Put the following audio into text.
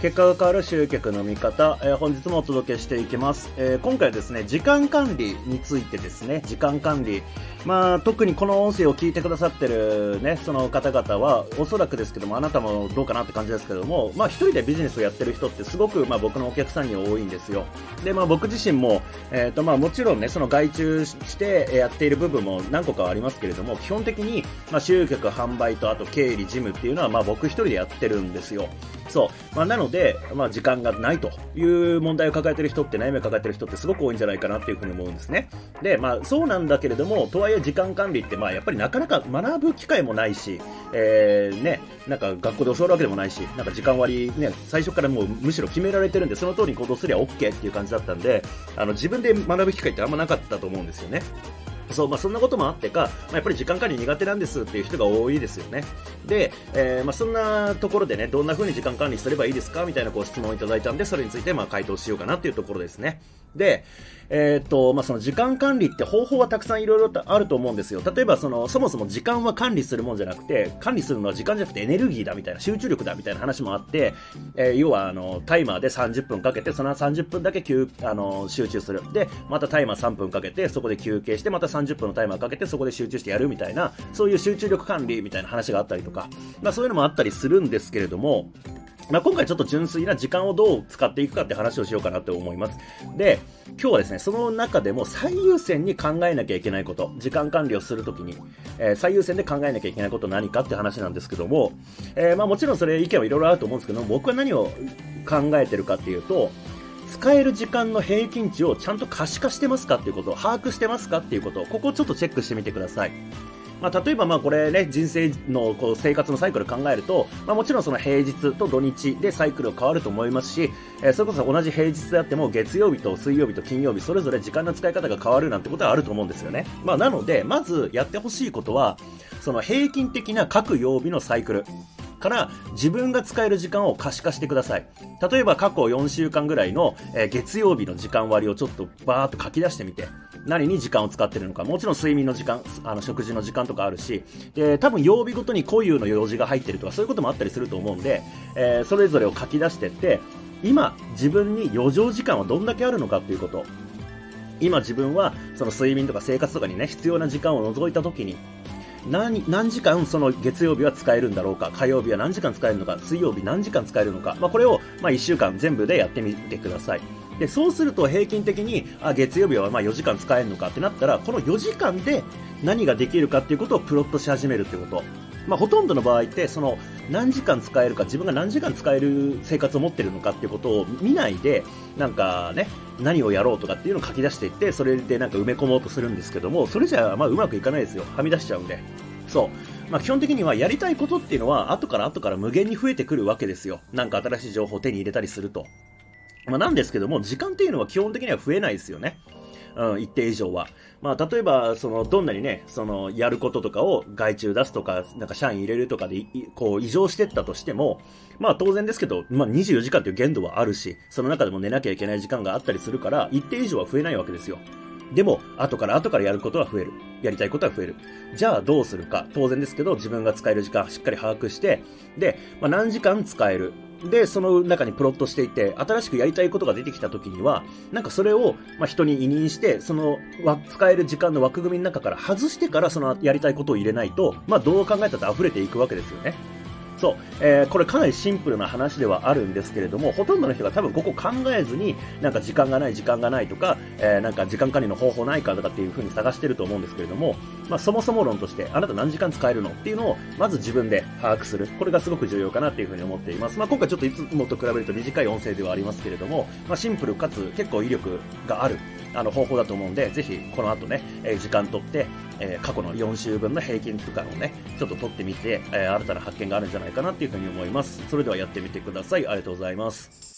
結果が変わる集客の見方、えー、本日もお届けしていきます、えー、今回はですね時間管理についてですね。時間管理。まあ特にこの音声を聞いてくださってるねその方々はおそらくですけどもあなたもどうかなって感じですけどもまあ一人でビジネスをやってる人ってすごくまあ僕のお客さんに多いんですよ。でまあ僕自身もえっ、ー、とまあもちろんねその外注してやっている部分も何個かありますけれども基本的にまあ集客販売とあと経理事務っていうのはまあ僕一人でやってるんですよ。そう。まあ、なので、まあ、時間がないという問題を抱えてる人って、悩みを抱えてる人ってすごく多いんじゃないかなっていうふうに思うんですね。で、まあ、そうなんだけれども、とはいえ時間管理って、まあ、やっぱりなかなか学ぶ機会もないし、えー、ね、なんか学校で教わるわけでもないし、なんか時間割、ね、最初からもうむしろ決められてるんで、その通りに行動すりゃ OK っていう感じだったんで、あの、自分で学ぶ機会ってあんまなかったと思うんですよね。そう、まあ、そんなこともあってか、まあ、やっぱり時間管理苦手なんですっていう人が多いですよね。で、えー、まあ、そんなところでね、どんな風に時間管理すればいいですかみたいなご質問をいただいたんで、それについてまあ回答しようかなっていうところですね。で、えっ、と、まあ、その時間管理って方法はたくさんいろいろあると思うんですよ。例えば、その、そもそも時間は管理するもんじゃなくて、管理するのは時間じゃなくてエネルギーだみたいな、集中力だみたいな話もあって、えー、要は、あの、タイマーで30分かけて、その30分だけ休、あの、集中する。で、またタイマー3分かけて、そこで休憩して、また30分のタイマーかけて、そこで集中してやるみたいな、そういう集中力管理みたいな話があったりとか、まあ、そういうのもあったりするんですけれども、まあ、今回ちょっと純粋な時間をどう使っていくかって話をしようかなと思います。で、今日はですね、その中でも最優先に考えなきゃいけないこと、時間管理をするときに、えー、最優先で考えなきゃいけないこと何かって話なんですけども、えー、まあもちろんそれ意見はいろいろあると思うんですけど、僕は何を考えてるかっていうと、使える時間の平均値をちゃんと可視化してますかっていうこと、把握してますかっていうこと、ここをちょっとチェックしてみてください。まあ、例えばまあこれね、人生のこう生活のサイクル考えると、まあ、もちろんその平日と土日でサイクルが変わると思いますし、えー、それこそ同じ平日であっても月曜日と水曜日と金曜日それぞれ時間の使い方が変わるなんてことはあると思うんですよね。まあ、なので、まずやってほしいことは、その平均的な各曜日のサイクル。から自分が使える時間を可視化してください。例えば過去4週間ぐらいの、え、月曜日の時間割をちょっとバーっと書き出してみて、何に時間を使ってるのか、もちろん睡眠の時間、あの食事の時間とかあるし、で、多分曜日ごとに固有の用事が入ってるとか、そういうこともあったりすると思うんで、えー、それぞれを書き出してって、今、自分に余剰時間はどんだけあるのかっていうこと。今自分は、その睡眠とか生活とかにね、必要な時間を除いた時に、何何時間その月曜日は使えるんだろうか、火曜日は何時間使えるのか、水曜日何時間使えるのか、まあ、これをま1週間全部でやってみてください。で、そうすると平均的に、あ、月曜日はまあ4時間使えるのかってなったら、この4時間で何ができるかっていうことをプロットし始めるってこと。まあ、ほとんどの場合って、その、何時間使えるか、自分が何時間使える生活を持ってるのかっていうことを見ないで、なんかね、何をやろうとかっていうのを書き出していって、それでなんか埋め込もうとするんですけども、それじゃまあうまくいかないですよ。はみ出しちゃうんで。そう。まあ、基本的にはやりたいことっていうのは、後から後から無限に増えてくるわけですよ。なんか新しい情報を手に入れたりすると。まあ、なんですけども、時間っていうのは基本的には増えないですよね。うん、一定以上は。まあ、例えば、その、どんなにね、その、やることとかを外注出すとか、なんか社員入れるとかで、こう、異常してったとしても、まあ当然ですけど、まあ24時間という限度はあるし、その中でも寝なきゃいけない時間があったりするから、一定以上は増えないわけですよ。でも、後から後からやることは増える。やりたいことは増える。じゃあどうするか。当然ですけど、自分が使える時間しっかり把握して、で、まあ、何時間使える。で、その中にプロットしていて、新しくやりたいことが出てきた時には、なんかそれを、まあ、人に委任して、その、使える時間の枠組みの中から外してから、そのやりたいことを入れないと、まあ、どう考えたって溢れていくわけですよね。そう、えー、これかなりシンプルな話ではあるんですけれども、ほとんどの人が多分ここ考えずに、なんか時間がない、時間がないとか、えー、なんか時間管理の方法ないかとかっていう風に探してると思うんですけれども、まあそもそも論として、あなた何時間使えるのっていうのを、まず自分で把握する。これがすごく重要かなっていう風に思っています。まあ今回ちょっといつもと比べると短い音声ではありますけれども、まあシンプルかつ結構威力がある。あの方法だと思うんで、ぜひこの後ね、えー、時間とって、えー、過去の4週分の平均とかをね、ちょっと取ってみて、えー、新たな発見があるんじゃないかなっていうふうに思います。それではやってみてください。ありがとうございます。